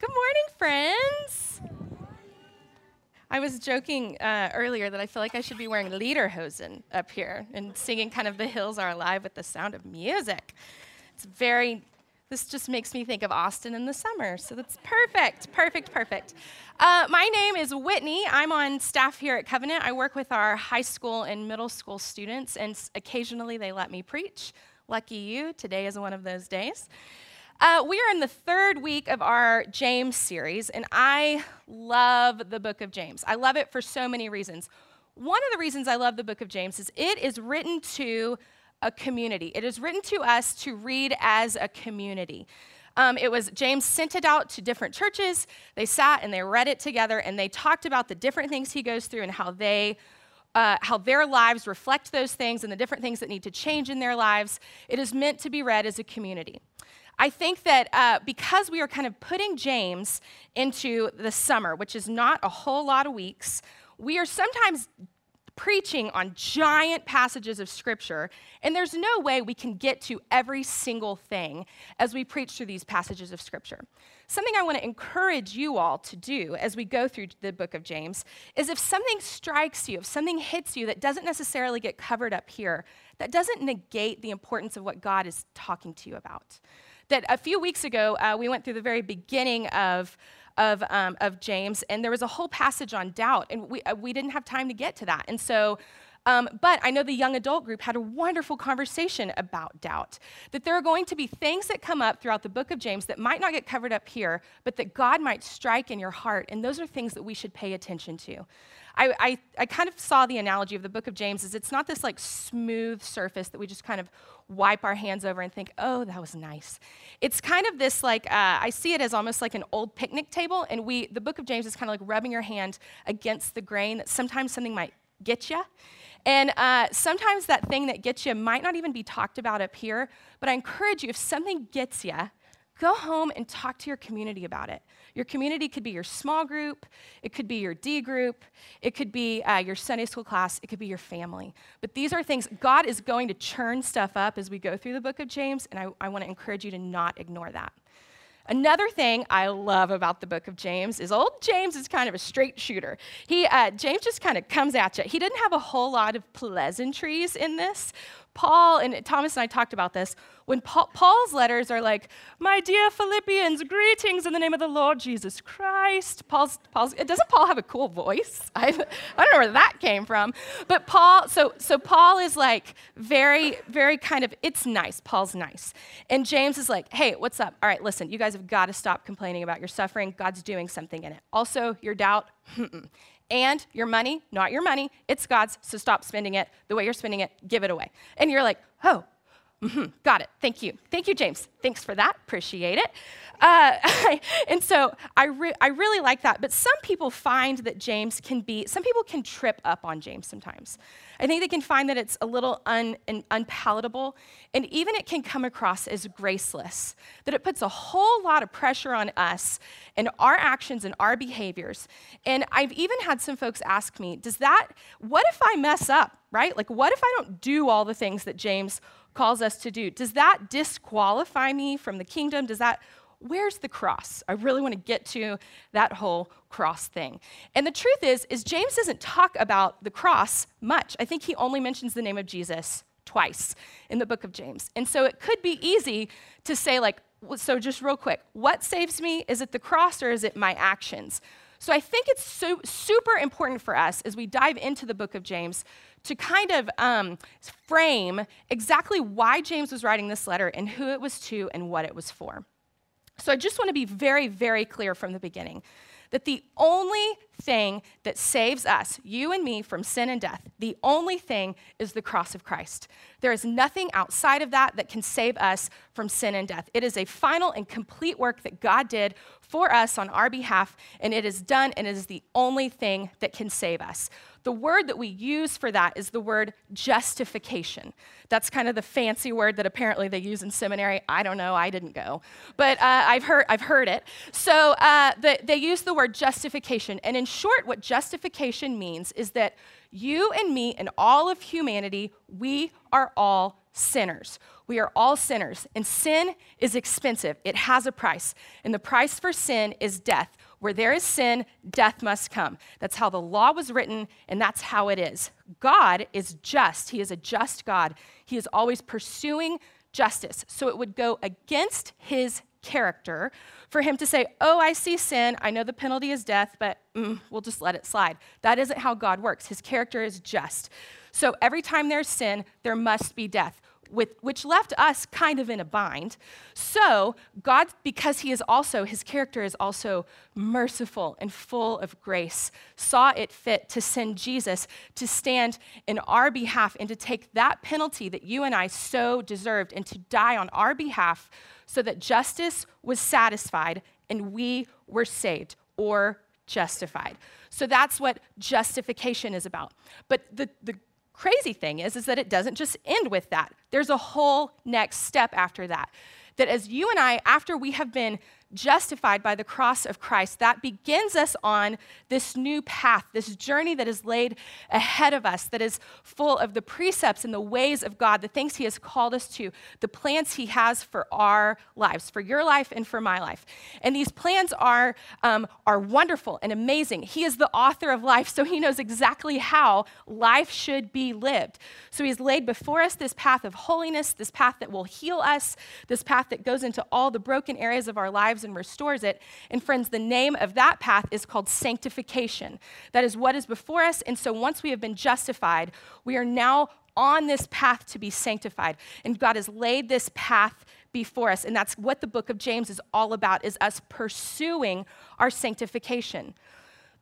Good morning, friends. I was joking uh, earlier that I feel like I should be wearing lederhosen up here and singing kind of The Hills Are Alive with the sound of music. It's very, this just makes me think of Austin in the summer, so that's perfect, perfect, perfect. Uh, my name is Whitney. I'm on staff here at Covenant. I work with our high school and middle school students, and occasionally they let me preach. Lucky you, today is one of those days. Uh, we are in the third week of our James series, and I love the book of James. I love it for so many reasons. One of the reasons I love the book of James is it is written to a community, it is written to us to read as a community. Um, it was James sent it out to different churches. They sat and they read it together and they talked about the different things he goes through and how they uh, how their lives reflect those things and the different things that need to change in their lives. It is meant to be read as a community. I think that uh, because we are kind of putting James into the summer, which is not a whole lot of weeks, we are sometimes preaching on giant passages of scripture, and there's no way we can get to every single thing as we preach through these passages of scripture. Something I want to encourage you all to do as we go through the book of James is if something strikes you, if something hits you that doesn't necessarily get covered up here, that doesn't negate the importance of what God is talking to you about that a few weeks ago, uh, we went through the very beginning of, of, um, of James, and there was a whole passage on doubt, and we, uh, we didn't have time to get to that. And so, um, but I know the young adult group had a wonderful conversation about doubt. That there are going to be things that come up throughout the book of James that might not get covered up here, but that God might strike in your heart. And those are things that we should pay attention to. I, I, I, kind of saw the analogy of the book of James is it's not this like smooth surface that we just kind of wipe our hands over and think, oh, that was nice. It's kind of this like, uh, I see it as almost like an old picnic table. And we, the book of James is kind of like rubbing your hand against the grain that sometimes something might get you. And uh, sometimes that thing that gets you might not even be talked about up here, but I encourage you, if something gets you, go home and talk to your community about it. Your community could be your small group, it could be your D group, it could be uh, your Sunday school class, it could be your family. But these are things, God is going to churn stuff up as we go through the book of James, and I, I want to encourage you to not ignore that. Another thing I love about the book of James is old James is kind of a straight shooter. He, uh, James just kind of comes at you. He didn't have a whole lot of pleasantries in this. Paul and Thomas and I talked about this. When Paul, Paul's letters are like, "My dear Philippians, greetings in the name of the Lord Jesus Christ." Paul's, Paul's doesn't Paul have a cool voice? I, I don't know where that came from, but Paul. So so Paul is like very very kind of. It's nice. Paul's nice, and James is like, "Hey, what's up? All right, listen, you guys have got to stop complaining about your suffering. God's doing something in it. Also, your doubt." And your money, not your money, it's God's, so stop spending it the way you're spending it, give it away. And you're like, oh, mm-hmm, got it. Thank you. Thank you, James. Thanks for that. Appreciate it. Uh, and so I, re- I really like that. But some people find that James can be, some people can trip up on James sometimes. I think they can find that it's a little un, unpalatable, and even it can come across as graceless, that it puts a whole lot of pressure on us and our actions and our behaviors. And I've even had some folks ask me, does that, what if I mess up, right? Like, what if I don't do all the things that James calls us to do? Does that disqualify me from the kingdom? Does that where's the cross? I really want to get to that whole cross thing. And the truth is, is James doesn't talk about the cross much. I think he only mentions the name of Jesus twice in the book of James. And so it could be easy to say, like, so just real quick, what saves me? Is it the cross or is it my actions? So I think it's so, super important for us as we dive into the book of James to kind of um, frame exactly why James was writing this letter and who it was to and what it was for. So I just want to be very, very clear from the beginning that the only thing that saves us, you and me, from sin and death, the only thing is the cross of Christ. There is nothing outside of that that can save us from sin and death. It is a final and complete work that God did for us on our behalf, and it is done, and it is the only thing that can save us. The word that we use for that is the word justification. That's kind of the fancy word that apparently they use in seminary. I don't know, I didn't go, but uh, I've, heard, I've heard it. So uh, the, they use the word justification. And in short, what justification means is that you and me and all of humanity, we are all sinners. We are all sinners, and sin is expensive. It has a price. And the price for sin is death. Where there is sin, death must come. That's how the law was written, and that's how it is. God is just. He is a just God. He is always pursuing justice. So it would go against his character for him to say, Oh, I see sin. I know the penalty is death, but mm, we'll just let it slide. That isn't how God works. His character is just. So every time there's sin, there must be death with, which left us kind of in a bind. So, God, because He is also, His character is also merciful and full of grace, saw it fit to send Jesus to stand in our behalf and to take that penalty that you and I so deserved and to die on our behalf so that justice was satisfied and we were saved or justified. So that's what justification is about. But the, the crazy thing is, is that it doesn't just end with that. There's a whole next step after that. That as you and I, after we have been justified by the cross of Christ, that begins us on this new path, this journey that is laid ahead of us, that is full of the precepts and the ways of God, the things He has called us to, the plans He has for our lives, for your life and for my life. And these plans are, um, are wonderful and amazing. He is the author of life, so He knows exactly how life should be lived. So He's laid before us this path of holiness, this path that will heal us, this path that goes into all the broken areas of our lives and restores it. And friends, the name of that path is called sanctification. That is what is before us. And so once we have been justified, we are now on this path to be sanctified. And God has laid this path before us. And that's what the book of James is all about is us pursuing our sanctification.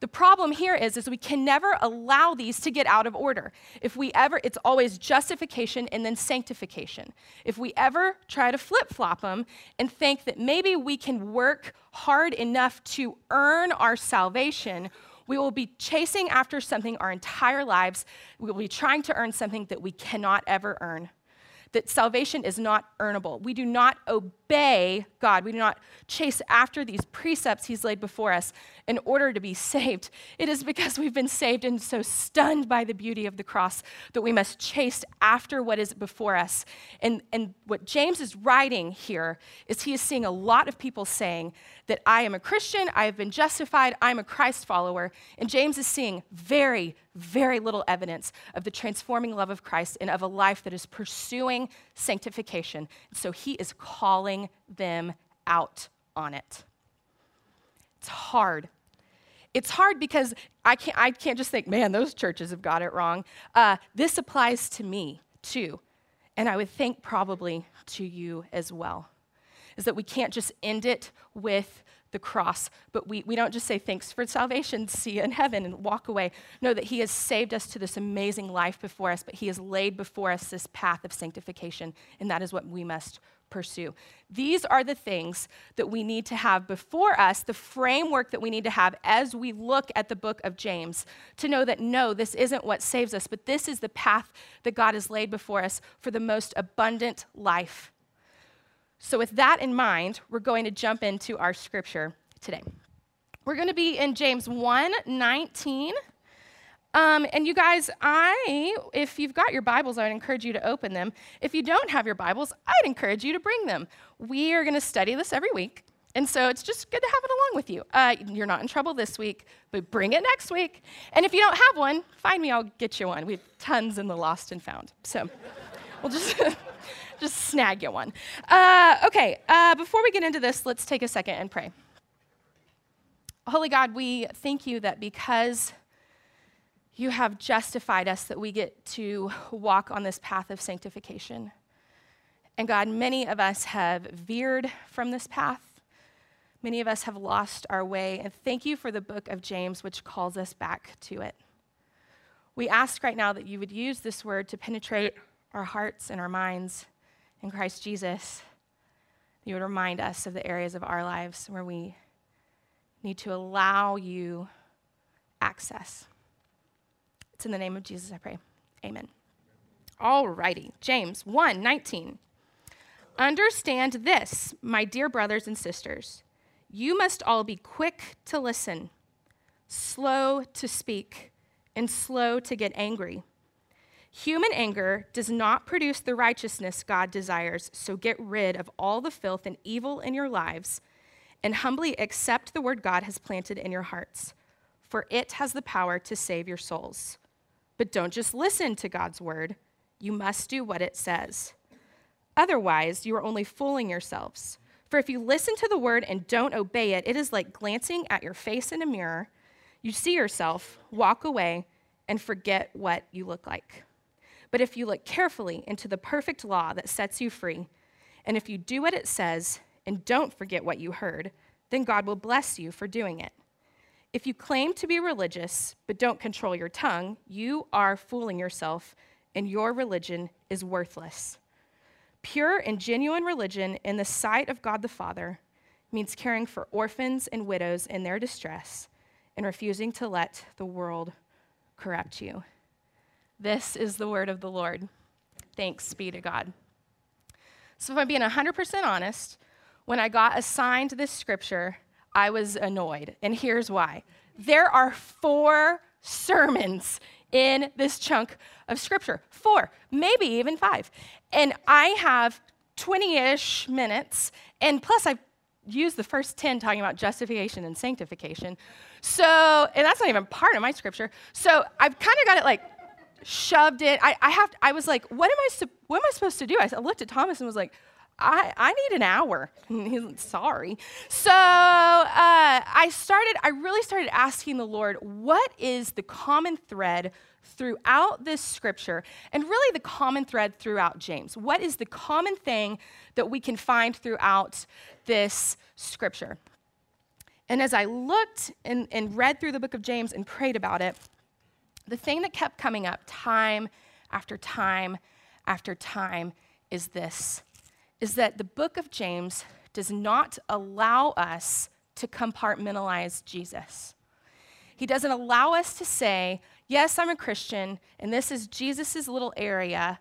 The problem here is, is we can never allow these to get out of order. If we ever, it's always justification and then sanctification. If we ever try to flip flop them and think that maybe we can work hard enough to earn our salvation, we will be chasing after something our entire lives. We will be trying to earn something that we cannot ever earn. That salvation is not earnable. We do not obey God. We do not chase after these precepts He's laid before us in order to be saved. It is because we've been saved and so stunned by the beauty of the cross that we must chase after what is before us. And, and what James is writing here is he is seeing a lot of people saying that I am a Christian, I have been justified, I'm a Christ follower. And James is seeing very, very little evidence of the transforming love of Christ and of a life that is pursuing sanctification. So he is calling them out on it. It's hard it's hard because I can't, I can't just think, man, those churches have got it wrong. Uh, this applies to me too. And I would think probably to you as well. Is that we can't just end it with the cross, but we, we don't just say thanks for salvation, see you in heaven, and walk away. No, that He has saved us to this amazing life before us, but He has laid before us this path of sanctification, and that is what we must pursue. These are the things that we need to have before us, the framework that we need to have as we look at the book of James to know that no, this isn't what saves us, but this is the path that God has laid before us for the most abundant life. So, with that in mind, we're going to jump into our scripture today. We're going to be in James 1 19 um, and you guys, I, if you've got your Bibles, I'd encourage you to open them. If you don't have your Bibles, I'd encourage you to bring them. We are going to study this every week. And so it's just good to have it along with you. Uh, you're not in trouble this week, but bring it next week. And if you don't have one, find me, I'll get you one. We have tons in the lost and found. So we'll just, just snag you one. Uh, okay, uh, before we get into this, let's take a second and pray. Holy God, we thank you that because you have justified us that we get to walk on this path of sanctification. And God, many of us have veered from this path. Many of us have lost our way. And thank you for the book of James, which calls us back to it. We ask right now that you would use this word to penetrate our hearts and our minds in Christ Jesus. You would remind us of the areas of our lives where we need to allow you access. It's in the name of Jesus I pray. Amen. All righty. James 1 19. Understand this, my dear brothers and sisters. You must all be quick to listen, slow to speak, and slow to get angry. Human anger does not produce the righteousness God desires, so get rid of all the filth and evil in your lives and humbly accept the word God has planted in your hearts, for it has the power to save your souls. But don't just listen to God's word, you must do what it says. Otherwise, you are only fooling yourselves. For if you listen to the word and don't obey it, it is like glancing at your face in a mirror. You see yourself, walk away, and forget what you look like. But if you look carefully into the perfect law that sets you free, and if you do what it says and don't forget what you heard, then God will bless you for doing it. If you claim to be religious but don't control your tongue, you are fooling yourself, and your religion is worthless. Pure and genuine religion in the sight of God the Father means caring for orphans and widows in their distress and refusing to let the world corrupt you. This is the word of the Lord. Thanks be to God. So, if I'm being 100% honest, when I got assigned this scripture, I was annoyed. And here's why there are four sermons in this chunk of scripture. Four, maybe even five. And I have 20 ish minutes, and plus I've used the first 10 talking about justification and sanctification. So, and that's not even part of my scripture. So I've kind of got it like shoved it. I, I have. I was like, what am I? What am I supposed to do? I looked at Thomas and was like, I, I need an hour. Sorry. So uh, I started. I really started asking the Lord, what is the common thread throughout this scripture, and really the common thread throughout James? What is the common thing that we can find throughout this scripture? And as I looked and, and read through the book of James and prayed about it, the thing that kept coming up time after time after time is this is that the book of James does not allow us to compartmentalize Jesus. He doesn't allow us to say, "Yes, I'm a Christian and this is Jesus' little area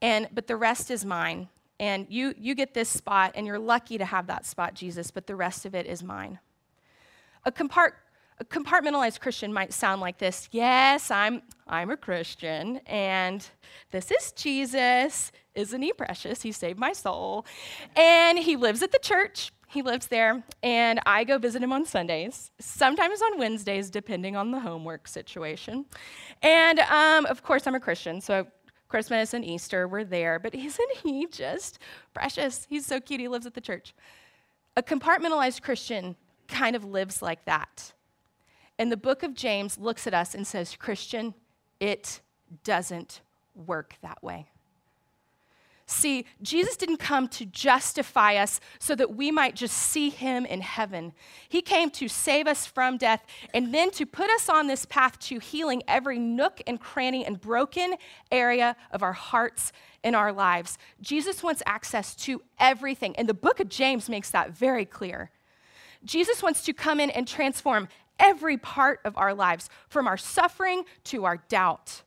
and but the rest is mine." And you you get this spot and you're lucky to have that spot, Jesus, but the rest of it is mine. A compart a compartmentalized Christian might sound like this Yes, I'm, I'm a Christian, and this is Jesus. Isn't he precious? He saved my soul. And he lives at the church. He lives there, and I go visit him on Sundays, sometimes on Wednesdays, depending on the homework situation. And um, of course, I'm a Christian, so Christmas and Easter, we're there. But isn't he just precious? He's so cute. He lives at the church. A compartmentalized Christian kind of lives like that. And the book of James looks at us and says, Christian, it doesn't work that way. See, Jesus didn't come to justify us so that we might just see him in heaven. He came to save us from death and then to put us on this path to healing every nook and cranny and broken area of our hearts and our lives. Jesus wants access to everything, and the book of James makes that very clear. Jesus wants to come in and transform every part of our lives, from our suffering to our doubt,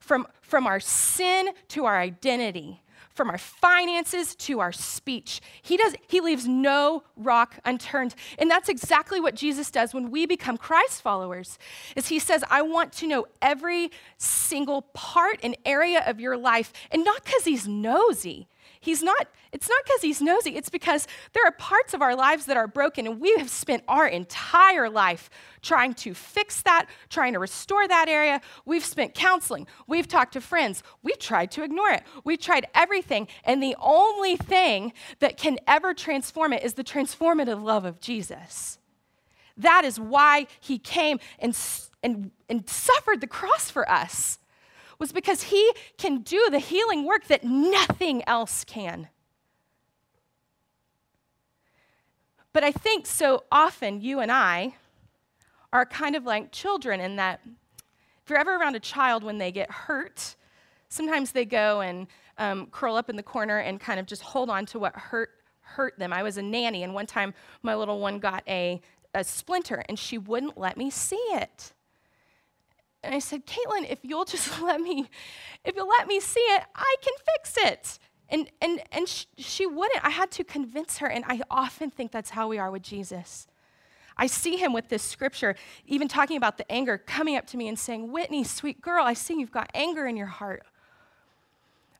from, from our sin to our identity, from our finances to our speech. He does he leaves no rock unturned. And that's exactly what Jesus does when we become Christ followers. Is he says, "I want to know every single part and area of your life." And not cuz he's nosy. He's not, it's not because he's nosy, it's because there are parts of our lives that are broken, and we have spent our entire life trying to fix that, trying to restore that area. We've spent counseling, we've talked to friends, we've tried to ignore it, we've tried everything, and the only thing that can ever transform it is the transformative love of Jesus. That is why he came and, and, and suffered the cross for us was because he can do the healing work that nothing else can. But I think so often you and I are kind of like children in that if you're ever around a child when they get hurt, sometimes they go and um, curl up in the corner and kind of just hold on to what hurt hurt them. I was a nanny, and one time my little one got a, a splinter, and she wouldn't let me see it. And I said, Caitlin, if you'll just let me, if you'll let me see it, I can fix it. And, and, and sh- she wouldn't. I had to convince her. And I often think that's how we are with Jesus. I see him with this scripture, even talking about the anger, coming up to me and saying, Whitney, sweet girl, I see you've got anger in your heart.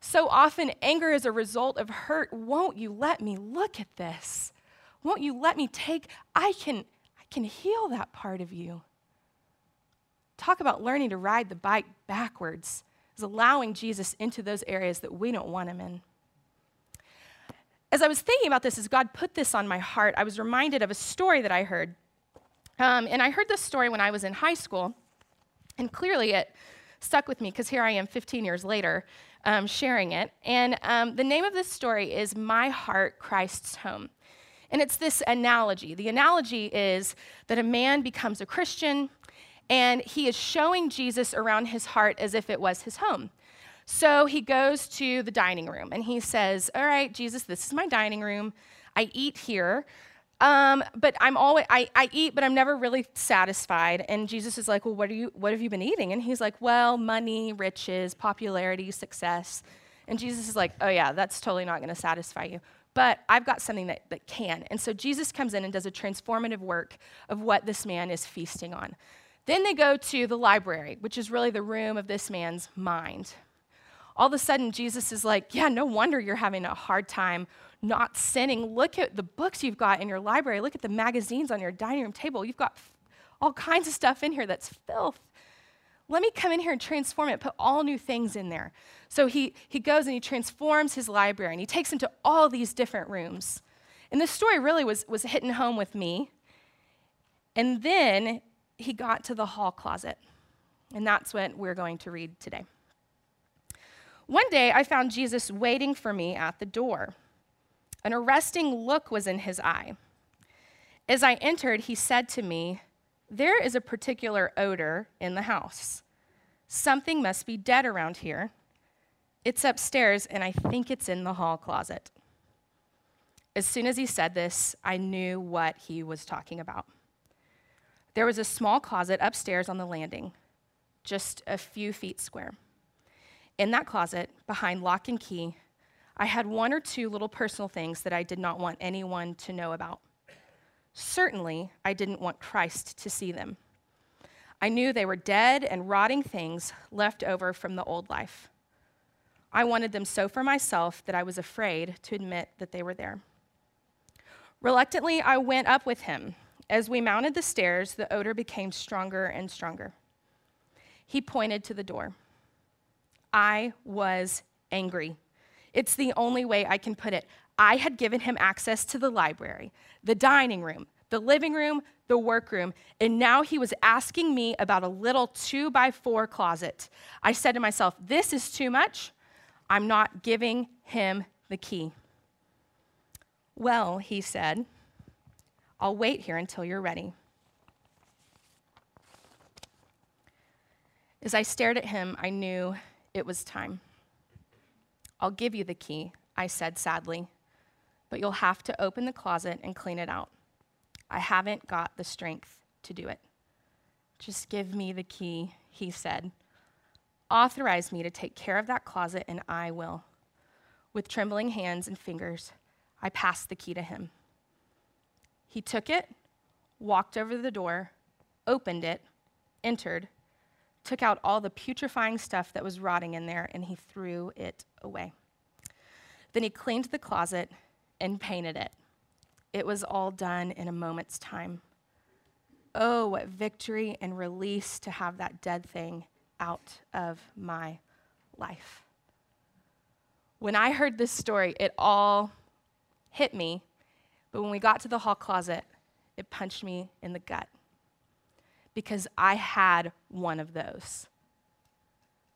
So often, anger is a result of hurt. Won't you let me look at this? Won't you let me take, I can, I can heal that part of you. Talk about learning to ride the bike backwards, is allowing Jesus into those areas that we don't want him in. As I was thinking about this, as God put this on my heart, I was reminded of a story that I heard. Um, and I heard this story when I was in high school, and clearly it stuck with me because here I am 15 years later um, sharing it. And um, the name of this story is My Heart, Christ's Home. And it's this analogy. The analogy is that a man becomes a Christian and he is showing Jesus around his heart as if it was his home. So he goes to the dining room and he says, All right, Jesus, this is my dining room. I eat here. Um, but I'm always I, I eat, but I'm never really satisfied. And Jesus is like, Well, what are you what have you been eating? And he's like, Well, money, riches, popularity, success. And Jesus is like, Oh yeah, that's totally not gonna satisfy you. But I've got something that, that can. And so Jesus comes in and does a transformative work of what this man is feasting on. Then they go to the library, which is really the room of this man's mind. All of a sudden, Jesus is like, Yeah, no wonder you're having a hard time not sinning. Look at the books you've got in your library. Look at the magazines on your dining room table. You've got all kinds of stuff in here that's filth. Let me come in here and transform it, put all new things in there. So he, he goes and he transforms his library and he takes him to all these different rooms. And this story really was, was hitting home with me. And then he got to the hall closet. And that's what we're going to read today. One day I found Jesus waiting for me at the door. An arresting look was in his eye. As I entered, he said to me, There is a particular odor in the house. Something must be dead around here. It's upstairs, and I think it's in the hall closet. As soon as he said this, I knew what he was talking about. There was a small closet upstairs on the landing, just a few feet square. In that closet, behind lock and key, I had one or two little personal things that I did not want anyone to know about. Certainly, I didn't want Christ to see them. I knew they were dead and rotting things left over from the old life. I wanted them so for myself that I was afraid to admit that they were there. Reluctantly, I went up with him. As we mounted the stairs, the odor became stronger and stronger. He pointed to the door. I was angry. It's the only way I can put it. I had given him access to the library, the dining room, the living room, the workroom, and now he was asking me about a little two by four closet. I said to myself, This is too much. I'm not giving him the key. Well, he said, I'll wait here until you're ready. As I stared at him, I knew it was time. I'll give you the key, I said sadly, but you'll have to open the closet and clean it out. I haven't got the strength to do it. Just give me the key, he said. Authorize me to take care of that closet, and I will. With trembling hands and fingers, I passed the key to him. He took it, walked over the door, opened it, entered, took out all the putrefying stuff that was rotting in there, and he threw it away. Then he cleaned the closet and painted it. It was all done in a moment's time. Oh, what victory and release to have that dead thing out of my life. When I heard this story, it all hit me, but when we got to the hall closet, it punched me in the gut because I had one of those.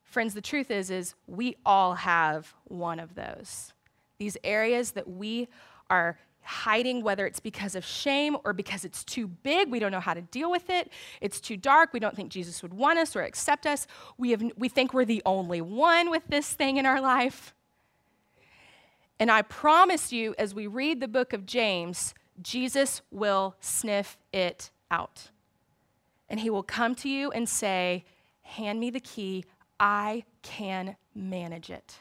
Friends, the truth is is we all have one of those. These areas that we are hiding, whether it's because of shame or because it's too big, we don't know how to deal with it, it's too dark, we don't think Jesus would want us or accept us, we, have, we think we're the only one with this thing in our life. And I promise you, as we read the book of James, Jesus will sniff it out. And he will come to you and say, Hand me the key, I can manage it.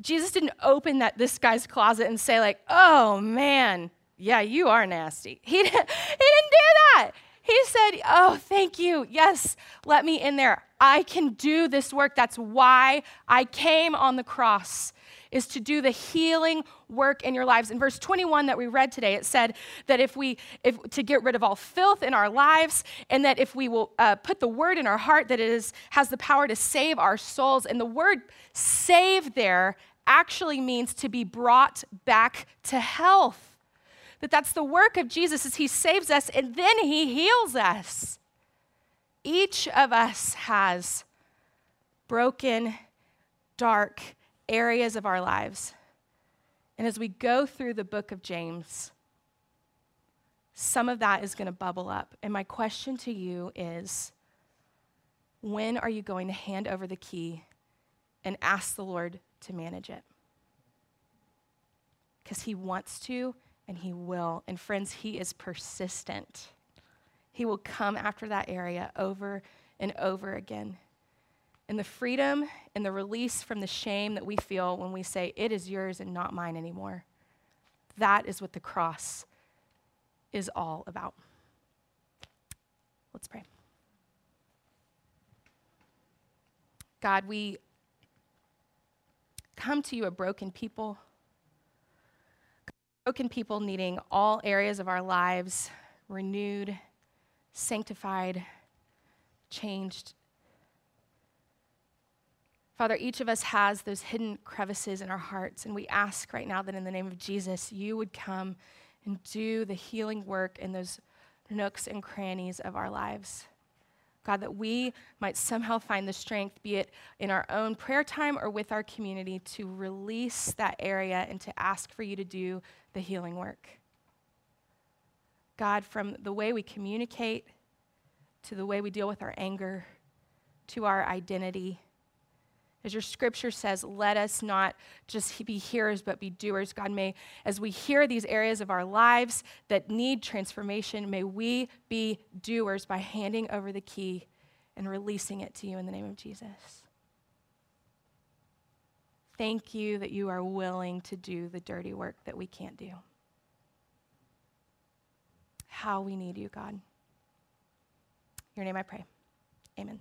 Jesus didn't open that this guy's closet and say, like, oh man, Yeah, you are nasty. He, didn't, he didn't do that. He said, Oh, thank you. Yes, let me in there. I can do this work. That's why I came on the cross is to do the healing work in your lives. In verse 21 that we read today, it said that if we, if, to get rid of all filth in our lives, and that if we will uh, put the word in our heart, that it is, has the power to save our souls. And the word save there actually means to be brought back to health. That that's the work of Jesus is he saves us and then he heals us. Each of us has broken, dark, areas of our lives. And as we go through the book of James, some of that is going to bubble up. And my question to you is when are you going to hand over the key and ask the Lord to manage it? Because He wants to and He will. And friends, He is persistent. He will come after that area over and over again and the freedom and the release from the shame that we feel when we say, It is yours and not mine anymore. That is what the cross is all about. Let's pray. God, we come to you a broken people, broken people needing all areas of our lives renewed, sanctified, changed Father, each of us has those hidden crevices in our hearts, and we ask right now that in the name of Jesus, you would come and do the healing work in those nooks and crannies of our lives. God, that we might somehow find the strength, be it in our own prayer time or with our community, to release that area and to ask for you to do the healing work. God, from the way we communicate to the way we deal with our anger to our identity as your scripture says, let us not just be hearers, but be doers. God, may, as we hear these areas of our lives that need transformation, may we be doers by handing over the key and releasing it to you in the name of Jesus. Thank you that you are willing to do the dirty work that we can't do. How we need you, God. In your name I pray. Amen.